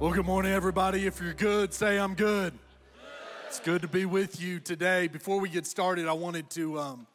Well, good morning, everybody. If you're good, say I'm good. It's good to be with you today. Before we get started, I wanted to um,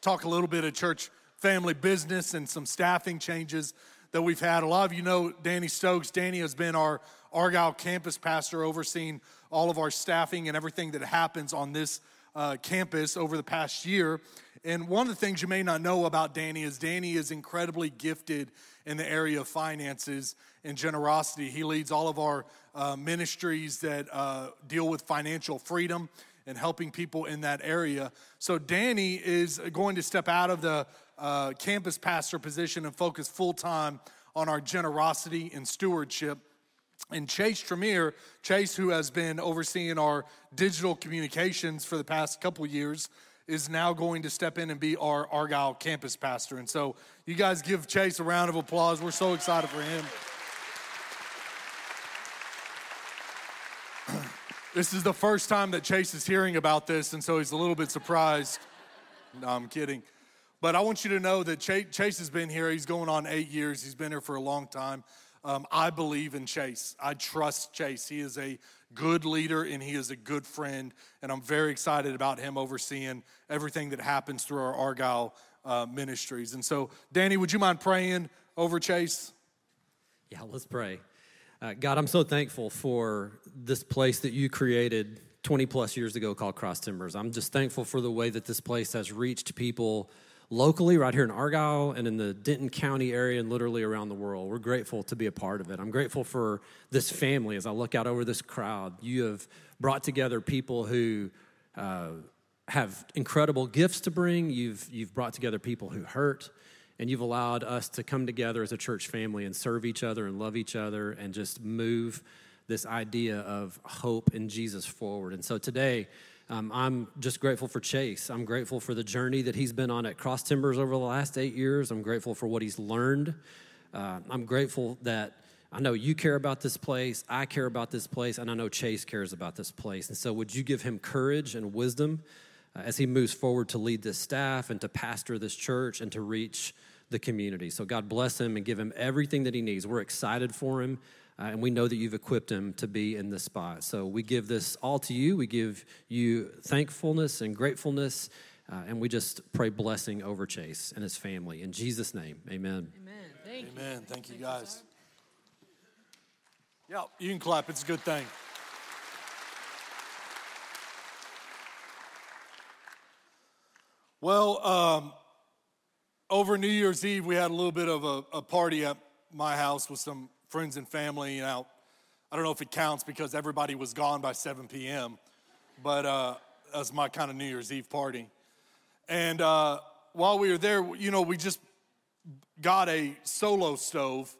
talk a little bit of church family business and some staffing changes that we've had. A lot of you know Danny Stokes. Danny has been our Argyle campus pastor, overseeing all of our staffing and everything that happens on this uh, campus over the past year. And one of the things you may not know about Danny is Danny is incredibly gifted in the area of finances and generosity. He leads all of our uh, ministries that uh, deal with financial freedom and helping people in that area. So, Danny is going to step out of the uh, campus pastor position and focus full time on our generosity and stewardship. And Chase Trimmier, Chase, who has been overseeing our digital communications for the past couple years, is now going to step in and be our Argyle campus pastor. And so, you guys give Chase a round of applause. We're so excited for him. This is the first time that Chase is hearing about this, and so he's a little bit surprised. No, I'm kidding. But I want you to know that Chase has been here. He's going on eight years. He's been here for a long time. Um, I believe in Chase. I trust Chase. He is a good leader and he is a good friend. And I'm very excited about him overseeing everything that happens through our Argyle uh, ministries. And so, Danny, would you mind praying over Chase? Yeah, let's pray. Uh, God, I'm so thankful for this place that you created 20 plus years ago called Cross Timbers. I'm just thankful for the way that this place has reached people locally, right here in Argyle and in the Denton County area and literally around the world. We're grateful to be a part of it. I'm grateful for this family as I look out over this crowd. You have brought together people who uh, have incredible gifts to bring, you've, you've brought together people who hurt and you've allowed us to come together as a church family and serve each other and love each other and just move this idea of hope in Jesus forward. And so today, um, I'm just grateful for Chase. I'm grateful for the journey that he's been on at Cross Timbers over the last eight years. I'm grateful for what he's learned. Uh, I'm grateful that I know you care about this place, I care about this place, and I know Chase cares about this place. And so, would you give him courage and wisdom uh, as he moves forward to lead this staff and to pastor this church and to reach the community. So God bless him and give him everything that he needs. We're excited for him. Uh, and we know that you've equipped him to be in this spot. So we give this all to you. We give you thankfulness and gratefulness. Uh, and we just pray blessing over Chase and his family. In Jesus' name, amen. Amen. Thank amen. You. Thank you, guys. Yeah, you can clap. It's a good thing. Well, um, over New Year's Eve, we had a little bit of a, a party at my house with some friends and family. You know, I don't know if it counts because everybody was gone by 7 p.m., but uh, that's my kind of New Year's Eve party. And uh, while we were there, you know, we just got a solo stove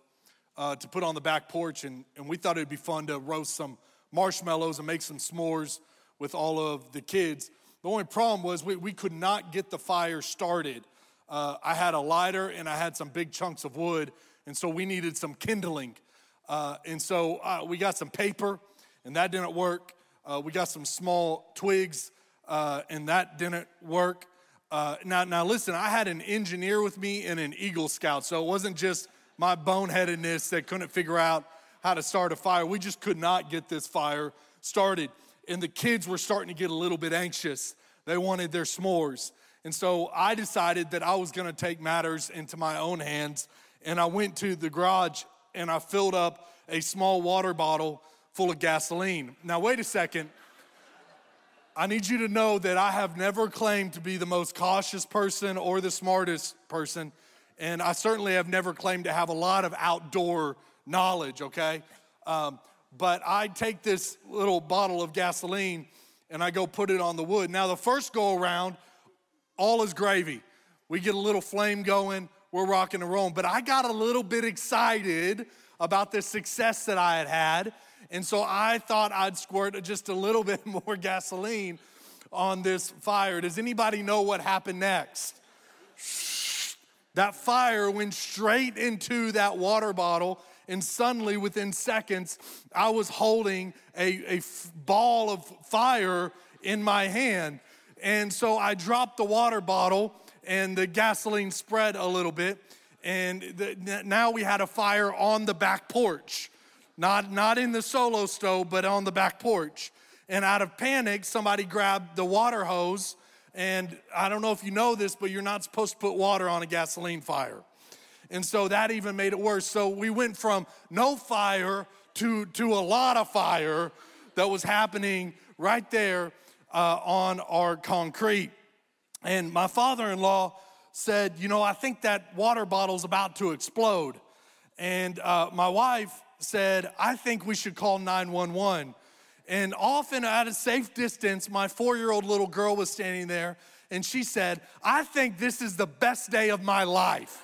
uh, to put on the back porch, and, and we thought it'd be fun to roast some marshmallows and make some s'mores with all of the kids. The only problem was we, we could not get the fire started uh, I had a lighter and I had some big chunks of wood, and so we needed some kindling. Uh, and so uh, we got some paper, and that didn't work. Uh, we got some small twigs, uh, and that didn't work. Uh, now, now listen, I had an engineer with me and an Eagle Scout, so it wasn't just my boneheadedness that couldn't figure out how to start a fire. We just could not get this fire started. And the kids were starting to get a little bit anxious. They wanted their s'mores. And so I decided that I was going to take matters into my own hands. And I went to the garage and I filled up a small water bottle full of gasoline. Now, wait a second. I need you to know that I have never claimed to be the most cautious person or the smartest person. And I certainly have never claimed to have a lot of outdoor knowledge, okay? Um, but I take this little bottle of gasoline and I go put it on the wood. Now, the first go around, all is gravy. We get a little flame going, we're rocking and rolling. But I got a little bit excited about the success that I had had. And so I thought I'd squirt just a little bit more gasoline on this fire. Does anybody know what happened next? That fire went straight into that water bottle, and suddenly, within seconds, I was holding a, a ball of fire in my hand. And so I dropped the water bottle and the gasoline spread a little bit. And the, now we had a fire on the back porch. not, not in the solo stove, but on the back porch. And out of panic, somebody grabbed the water hose. And I don't know if you know this, but you're not supposed to put water on a gasoline fire. And so that even made it worse. So we went from no fire to, to a lot of fire that was happening right there uh, on our concrete. And my father in law said, You know, I think that water bottle's about to explode. And uh, my wife said, I think we should call 911. And often at a safe distance, my four year old little girl was standing there and she said, I think this is the best day of my life.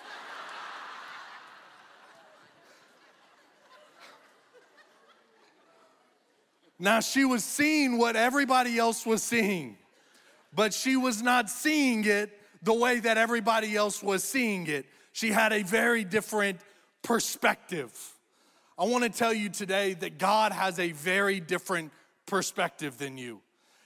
now, she was seeing what everybody else was seeing, but she was not seeing it the way that everybody else was seeing it. She had a very different perspective. I want to tell you today that God has a very different perspective than you.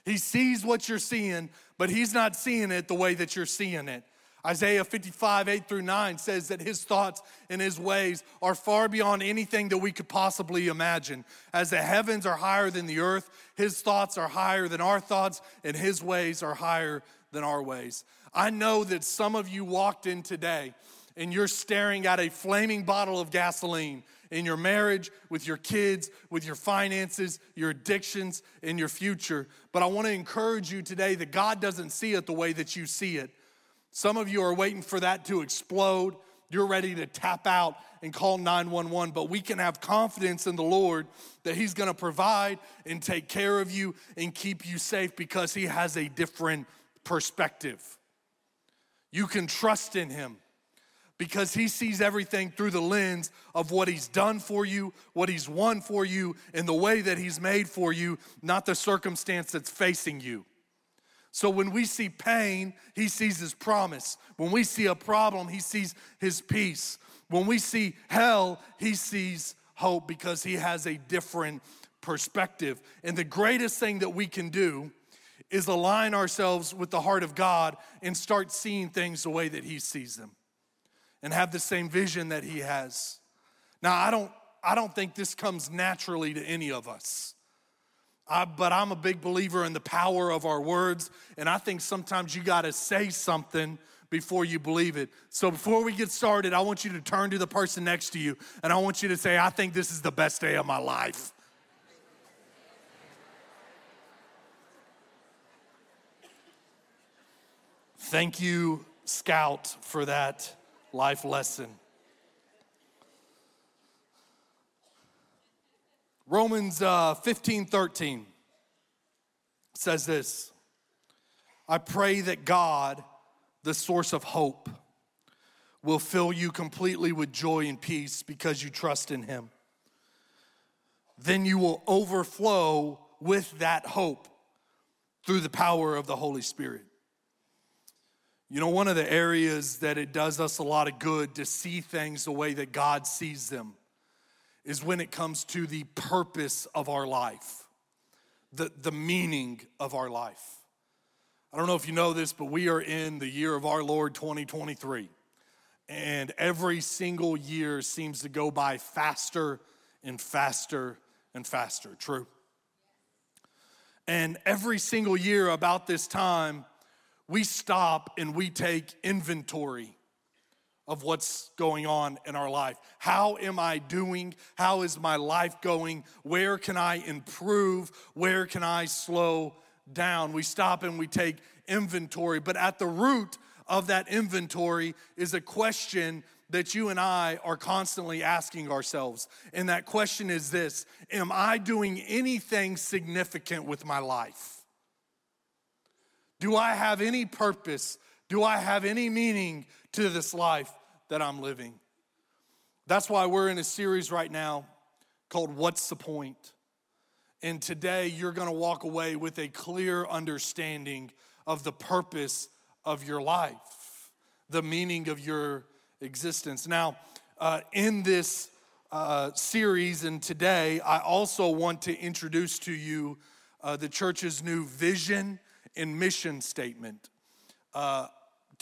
He sees what you're seeing, but He's not seeing it the way that you're seeing it. Isaiah 55, 8 through 9 says that his thoughts and his ways are far beyond anything that we could possibly imagine. As the heavens are higher than the earth, his thoughts are higher than our thoughts, and his ways are higher than our ways. I know that some of you walked in today and you're staring at a flaming bottle of gasoline in your marriage, with your kids, with your finances, your addictions, in your future. But I want to encourage you today that God doesn't see it the way that you see it. Some of you are waiting for that to explode. You're ready to tap out and call 911, but we can have confidence in the Lord that He's gonna provide and take care of you and keep you safe because He has a different perspective. You can trust in Him because he sees everything through the lens of what he's done for you, what he's won for you, and the way that he's made for you, not the circumstance that's facing you. So when we see pain, he sees his promise. When we see a problem, he sees his peace. When we see hell, he sees hope because he has a different perspective. And the greatest thing that we can do is align ourselves with the heart of God and start seeing things the way that he sees them and have the same vision that he has. Now, I don't I don't think this comes naturally to any of us. I, but I'm a big believer in the power of our words, and I think sometimes you got to say something before you believe it. So before we get started, I want you to turn to the person next to you and I want you to say, I think this is the best day of my life. Thank you, Scout, for that life lesson. Romans uh, 15 13 says this I pray that God, the source of hope, will fill you completely with joy and peace because you trust in Him. Then you will overflow with that hope through the power of the Holy Spirit. You know, one of the areas that it does us a lot of good to see things the way that God sees them is when it comes to the purpose of our life, the, the meaning of our life. I don't know if you know this, but we are in the year of our Lord 2023. And every single year seems to go by faster and faster and faster. True? And every single year about this time, we stop and we take inventory of what's going on in our life. How am I doing? How is my life going? Where can I improve? Where can I slow down? We stop and we take inventory, but at the root of that inventory is a question that you and I are constantly asking ourselves. And that question is this Am I doing anything significant with my life? Do I have any purpose? Do I have any meaning to this life that I'm living? That's why we're in a series right now called What's the Point? And today you're gonna walk away with a clear understanding of the purpose of your life, the meaning of your existence. Now, uh, in this uh, series and today, I also want to introduce to you uh, the church's new vision and mission statement.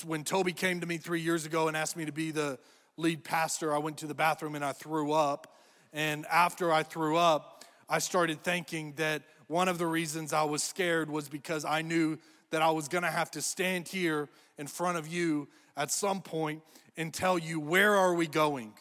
When Toby came to me three years ago and asked me to be the lead pastor, I went to the bathroom and I threw up. And after I threw up, I started thinking that one of the reasons I was scared was because I knew that I was gonna have to stand here in front of you at some point and tell you where are we going?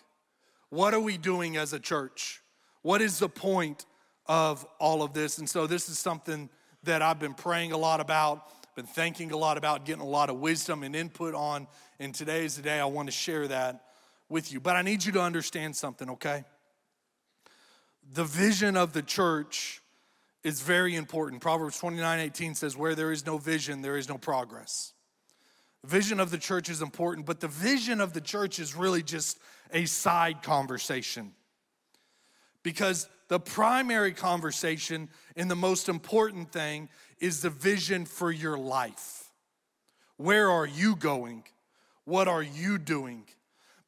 What are we doing as a church? What is the point of all of this? And so this is something that I've been praying a lot about, been thinking a lot about, getting a lot of wisdom and input on. And today is the day I want to share that with you. But I need you to understand something, okay? The vision of the church is very important. Proverbs 29 18 says, Where there is no vision, there is no progress. Vision of the church is important, but the vision of the church is really just a side conversation. Because the primary conversation and the most important thing is the vision for your life. Where are you going? What are you doing?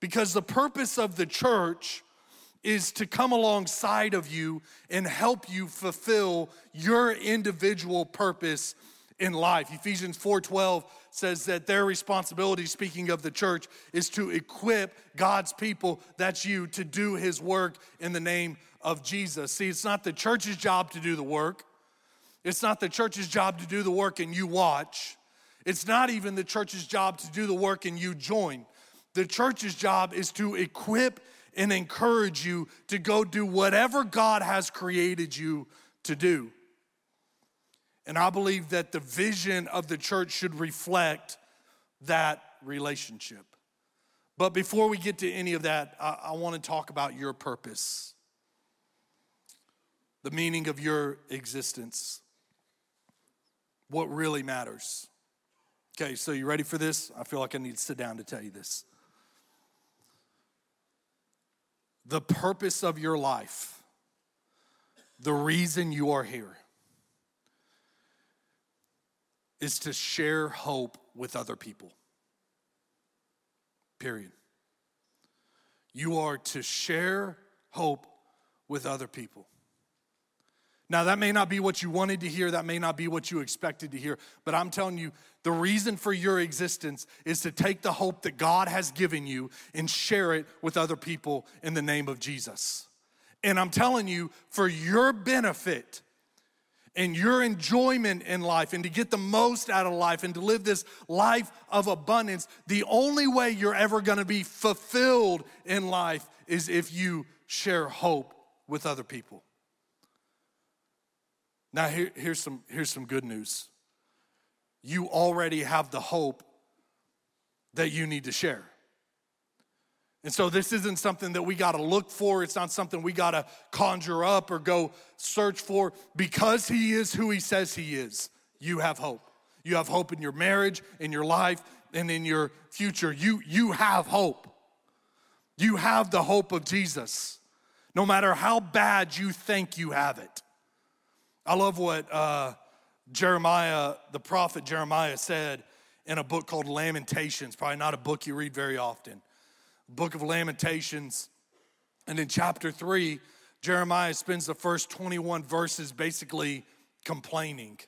Because the purpose of the church is to come alongside of you and help you fulfill your individual purpose in life. Ephesians 4:12 says that their responsibility speaking of the church is to equip God's people, that's you, to do his work in the name of Jesus. See, it's not the church's job to do the work. It's not the church's job to do the work and you watch. It's not even the church's job to do the work and you join. The church's job is to equip and encourage you to go do whatever God has created you to do. And I believe that the vision of the church should reflect that relationship. But before we get to any of that, I, I want to talk about your purpose, the meaning of your existence, what really matters. Okay, so you ready for this? I feel like I need to sit down to tell you this. The purpose of your life, the reason you are here, is to share hope with other people. Period. You are to share hope with other people. Now, that may not be what you wanted to hear, that may not be what you expected to hear, but I'm telling you, the reason for your existence is to take the hope that God has given you and share it with other people in the name of Jesus. And I'm telling you, for your benefit, and your enjoyment in life and to get the most out of life and to live this life of abundance, the only way you're ever gonna be fulfilled in life is if you share hope with other people. Now, here, here's, some, here's some good news. You already have the hope that you need to share. And so this isn't something that we got to look for. It's not something we got to conjure up or go search for. Because He is who He says He is, you have hope. You have hope in your marriage, in your life, and in your future. You, you have hope. You have the hope of Jesus, no matter how bad you think you have it. I love what uh, Jeremiah, the prophet Jeremiah, said in a book called Lamentations, probably not a book you read very often book of Lamentations. And in chapter three, Jeremiah spends the first 21 verses basically complaining.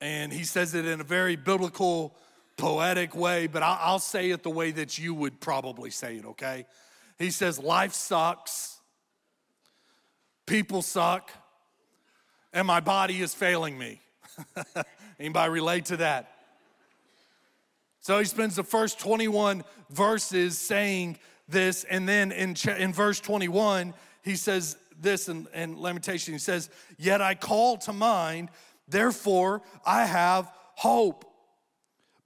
And he says it in a very biblical, poetic way, but I'll say it the way that you would probably say it, okay? He says, Life sucks, people suck, and my body is failing me. Anybody relate to that? So he spends the first 21 verses saying this, and then in, in verse 21, he says this in, in Lamentation. He says, Yet I call to mind, therefore I have hope.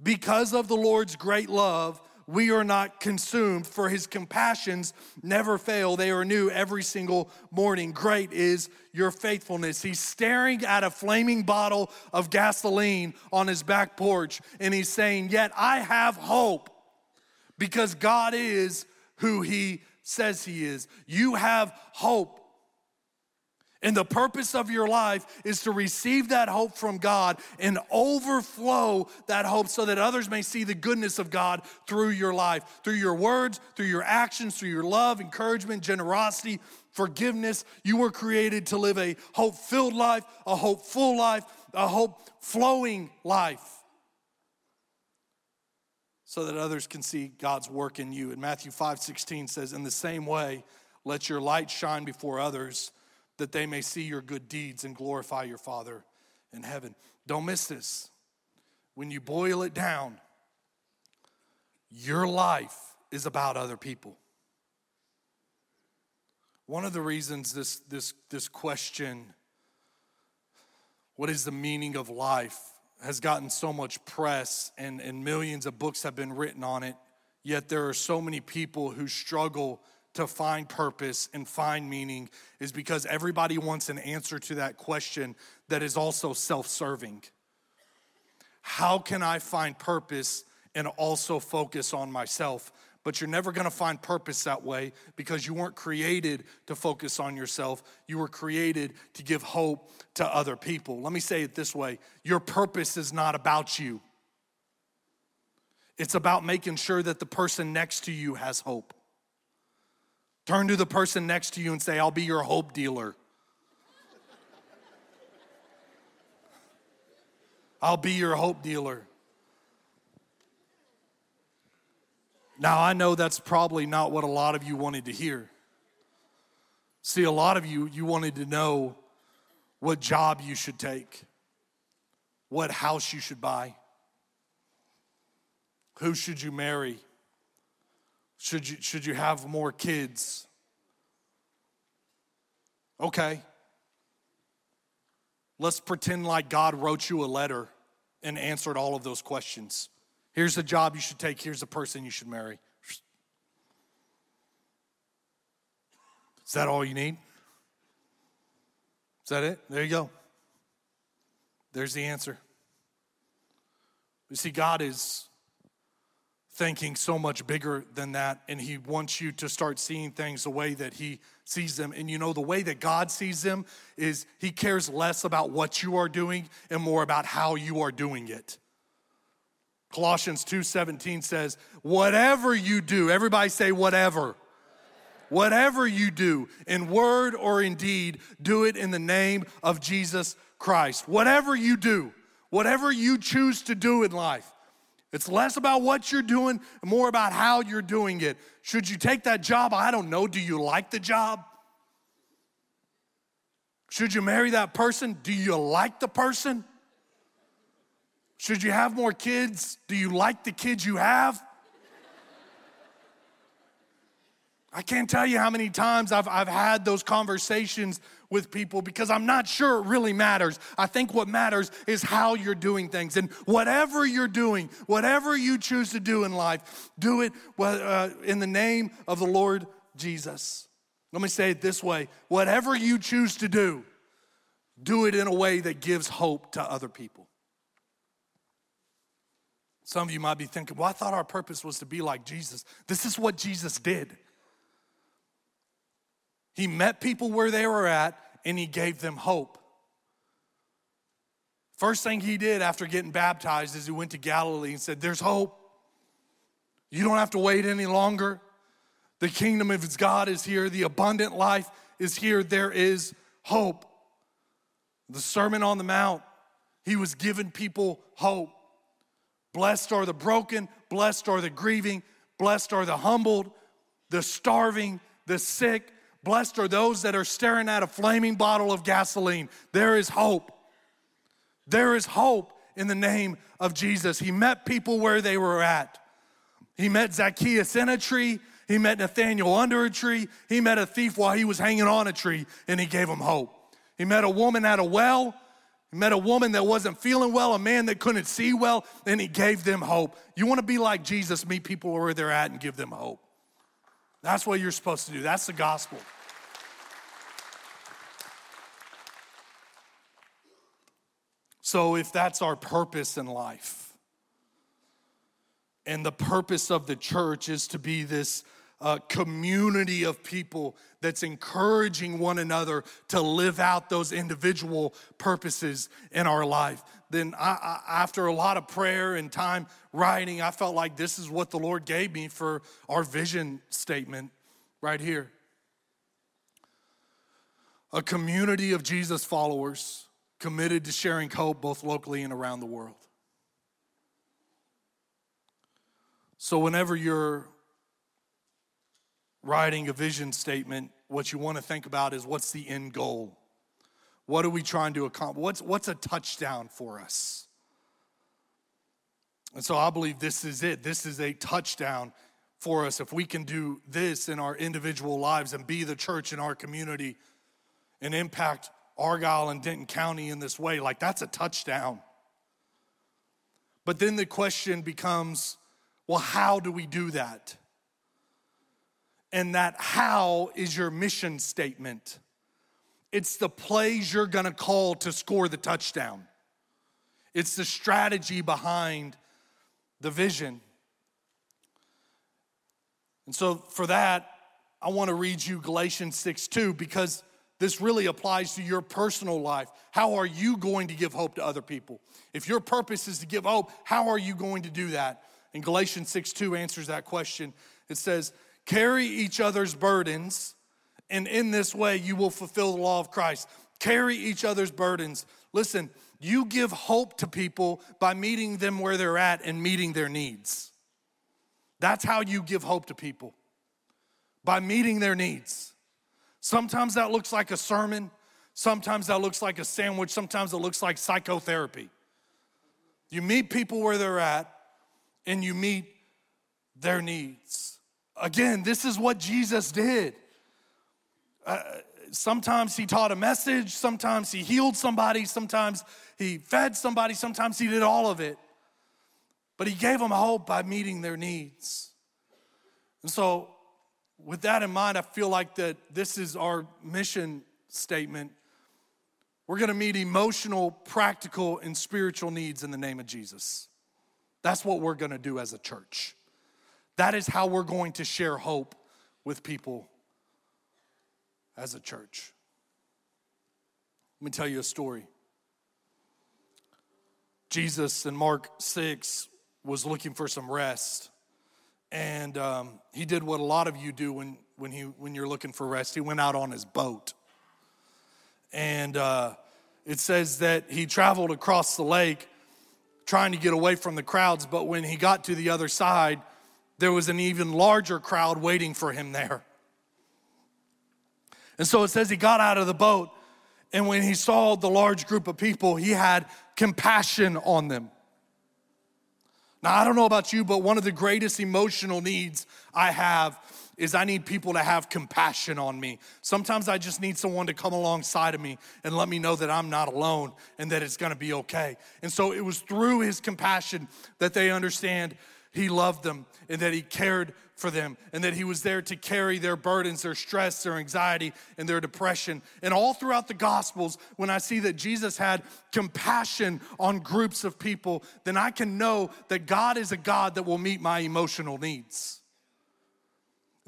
Because of the Lord's great love, we are not consumed, for his compassions never fail. They are new every single morning. Great is your faithfulness. He's staring at a flaming bottle of gasoline on his back porch, and he's saying, Yet I have hope because God is who he says he is. You have hope and the purpose of your life is to receive that hope from God and overflow that hope so that others may see the goodness of God through your life, through your words, through your actions, through your love, encouragement, generosity, forgiveness. You were created to live a hope filled life, a hopeful life, a hope flowing life so that others can see God's work in you. And Matthew 5 16 says, In the same way, Let your light shine before others that they may see your good deeds and glorify your Father in heaven. Don't miss this. When you boil it down, your life is about other people. One of the reasons this, this, this question, what is the meaning of life, has gotten so much press and, and millions of books have been written on it, yet there are so many people who struggle to find purpose and find meaning is because everybody wants an answer to that question that is also self serving. How can I find purpose and also focus on myself? But you're never gonna find purpose that way because you weren't created to focus on yourself. You were created to give hope to other people. Let me say it this way your purpose is not about you, it's about making sure that the person next to you has hope. Turn to the person next to you and say, I'll be your hope dealer. I'll be your hope dealer. Now, I know that's probably not what a lot of you wanted to hear. See, a lot of you, you wanted to know what job you should take, what house you should buy, who should you marry, should you, should you have more kids? Okay. Let's pretend like God wrote you a letter and answered all of those questions. Here's the job you should take, here's the person you should marry. Is that all you need? Is that it? There you go. There's the answer. You see, God is thinking so much bigger than that, and He wants you to start seeing things the way that He sees them. And you know, the way that God sees them is He cares less about what you are doing and more about how you are doing it. Colossians 2:17 says, "Whatever you do, everybody say whatever. Whatever you do, in word or in deed, do it in the name of Jesus Christ. Whatever you do, whatever you choose to do in life, it's less about what you're doing more about how you're doing it. Should you take that job? I don't know. Do you like the job? Should you marry that person? Do you like the person? Should you have more kids? Do you like the kids you have? I can't tell you how many times I've, I've had those conversations with people because I'm not sure it really matters. I think what matters is how you're doing things. And whatever you're doing, whatever you choose to do in life, do it uh, in the name of the Lord Jesus. Let me say it this way whatever you choose to do, do it in a way that gives hope to other people. Some of you might be thinking, well, I thought our purpose was to be like Jesus. This is what Jesus did. He met people where they were at and he gave them hope. First thing he did after getting baptized is he went to Galilee and said, There's hope. You don't have to wait any longer. The kingdom of God is here. The abundant life is here. There is hope. The Sermon on the Mount, he was giving people hope. Blessed are the broken, blessed are the grieving, blessed are the humbled, the starving, the sick, Blessed are those that are staring at a flaming bottle of gasoline. There is hope. There is hope in the name of Jesus. He met people where they were at. He met Zacchaeus in a tree. He met Nathaniel under a tree. He met a thief while he was hanging on a tree, and he gave him hope. He met a woman at a well. He met a woman that wasn't feeling well, a man that couldn't see well, and he gave them hope. You want to be like Jesus, meet people where they're at and give them hope. That's what you're supposed to do. That's the gospel. So, if that's our purpose in life, and the purpose of the church is to be this uh, community of people that's encouraging one another to live out those individual purposes in our life. Then, I, I, after a lot of prayer and time writing, I felt like this is what the Lord gave me for our vision statement right here. A community of Jesus followers committed to sharing hope both locally and around the world. So, whenever you're writing a vision statement, what you want to think about is what's the end goal? What are we trying to accomplish? What's, what's a touchdown for us? And so I believe this is it. This is a touchdown for us. If we can do this in our individual lives and be the church in our community and impact Argyle and Denton County in this way, like that's a touchdown. But then the question becomes well, how do we do that? And that how is your mission statement. It's the plays you're gonna call to score the touchdown, it's the strategy behind the vision. And so, for that, I wanna read you Galatians 6 2 because this really applies to your personal life. How are you going to give hope to other people? If your purpose is to give hope, how are you going to do that? And Galatians 6 2 answers that question. It says, Carry each other's burdens, and in this way you will fulfill the law of Christ. Carry each other's burdens. Listen, you give hope to people by meeting them where they're at and meeting their needs. That's how you give hope to people by meeting their needs. Sometimes that looks like a sermon, sometimes that looks like a sandwich, sometimes it looks like psychotherapy. You meet people where they're at and you meet their needs. Again, this is what Jesus did. Uh, sometimes he taught a message, sometimes he healed somebody, sometimes he fed somebody, sometimes he did all of it. But he gave them hope by meeting their needs. And so, with that in mind, I feel like that this is our mission statement. We're going to meet emotional, practical, and spiritual needs in the name of Jesus. That's what we're going to do as a church. That is how we're going to share hope with people as a church. Let me tell you a story. Jesus in Mark 6 was looking for some rest. And um, he did what a lot of you do when, when, he, when you're looking for rest. He went out on his boat. And uh, it says that he traveled across the lake trying to get away from the crowds, but when he got to the other side, there was an even larger crowd waiting for him there. And so it says he got out of the boat, and when he saw the large group of people, he had compassion on them. Now, I don't know about you, but one of the greatest emotional needs I have is I need people to have compassion on me. Sometimes I just need someone to come alongside of me and let me know that I'm not alone and that it's gonna be okay. And so it was through his compassion that they understand he loved them and that he cared for them and that he was there to carry their burdens, their stress, their anxiety, and their depression. And all throughout the Gospels, when I see that Jesus had compassion on groups of people, then I can know that God is a God that will meet my emotional needs.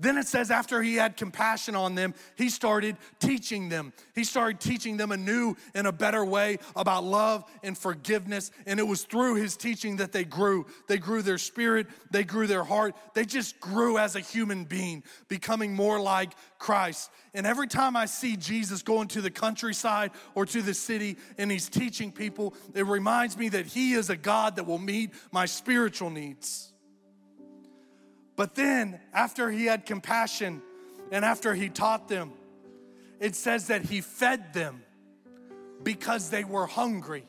Then it says, after he had compassion on them, he started teaching them. He started teaching them a new and a better way about love and forgiveness. And it was through his teaching that they grew. They grew their spirit, they grew their heart, they just grew as a human being, becoming more like Christ. And every time I see Jesus going to the countryside or to the city and he's teaching people, it reminds me that he is a God that will meet my spiritual needs. But then, after he had compassion and after he taught them, it says that he fed them because they were hungry.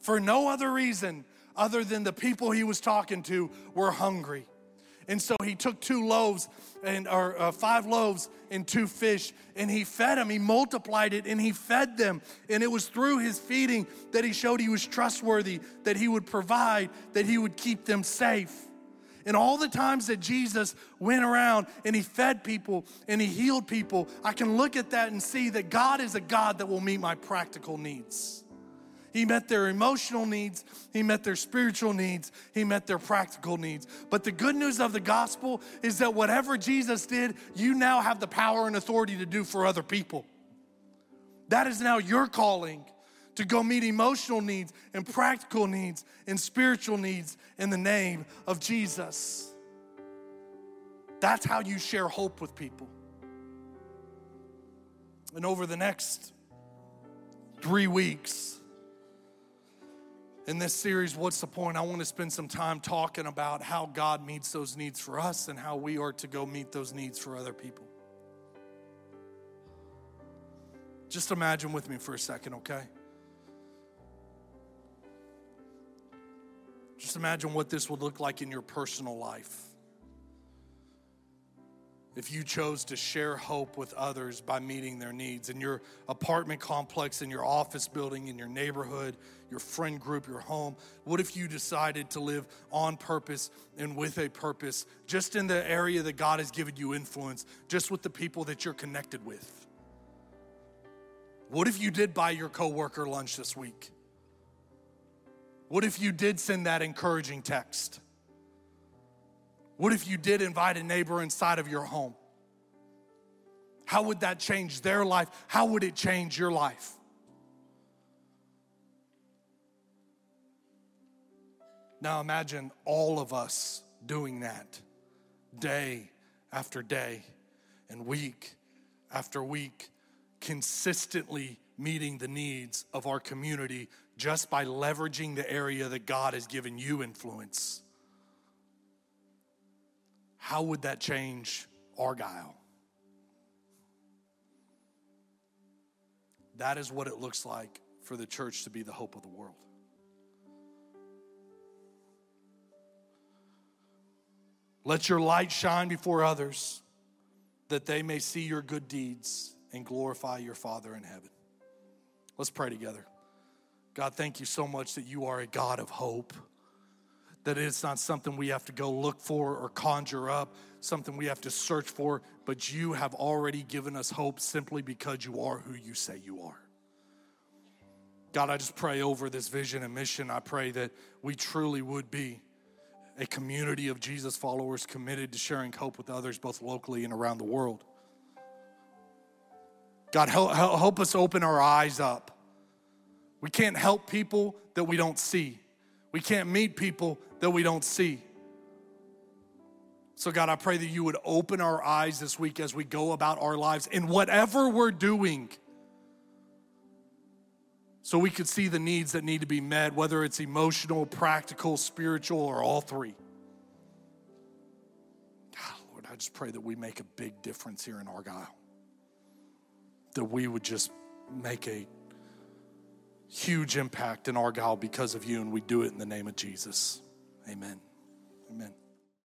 For no other reason other than the people he was talking to were hungry. And so he took two loaves and or uh, five loaves and two fish and he fed them. He multiplied it and he fed them. And it was through his feeding that he showed he was trustworthy, that he would provide, that he would keep them safe. And all the times that Jesus went around and he fed people and he healed people, I can look at that and see that God is a God that will meet my practical needs. He met their emotional needs, He met their spiritual needs, He met their practical needs. But the good news of the gospel is that whatever Jesus did, you now have the power and authority to do for other people. That is now your calling to go meet emotional needs and practical needs and spiritual needs in the name of Jesus. That's how you share hope with people. And over the next three weeks, In this series, What's the Point? I want to spend some time talking about how God meets those needs for us and how we are to go meet those needs for other people. Just imagine with me for a second, okay? Just imagine what this would look like in your personal life if you chose to share hope with others by meeting their needs in your apartment complex, in your office building, in your neighborhood, your friend group, your home? What if you decided to live on purpose and with a purpose, just in the area that God has given you influence, just with the people that you're connected with? What if you did buy your coworker lunch this week? What if you did send that encouraging text? What if you did invite a neighbor inside of your home? How would that change their life? How would it change your life? Now imagine all of us doing that day after day and week after week, consistently meeting the needs of our community just by leveraging the area that God has given you influence how would that change Argyle? That is what it looks like for the church to be the hope of the world. Let your light shine before others that they may see your good deeds and glorify your Father in heaven. Let's pray together. God, thank you so much that you are a God of hope that it's not something we have to go look for or conjure up, something we have to search for, but you have already given us hope simply because you are who you say you are. God, I just pray over this vision and mission. I pray that we truly would be a community of Jesus followers committed to sharing hope with others, both locally and around the world. God, help, help us open our eyes up. We can't help people that we don't see. We can't meet people that we don't see. So, God, I pray that you would open our eyes this week as we go about our lives in whatever we're doing so we could see the needs that need to be met, whether it's emotional, practical, spiritual, or all three. God, Lord, I just pray that we make a big difference here in Argyle. That we would just make a huge impact in Argyle because of you, and we do it in the name of Jesus. Amen. Amen.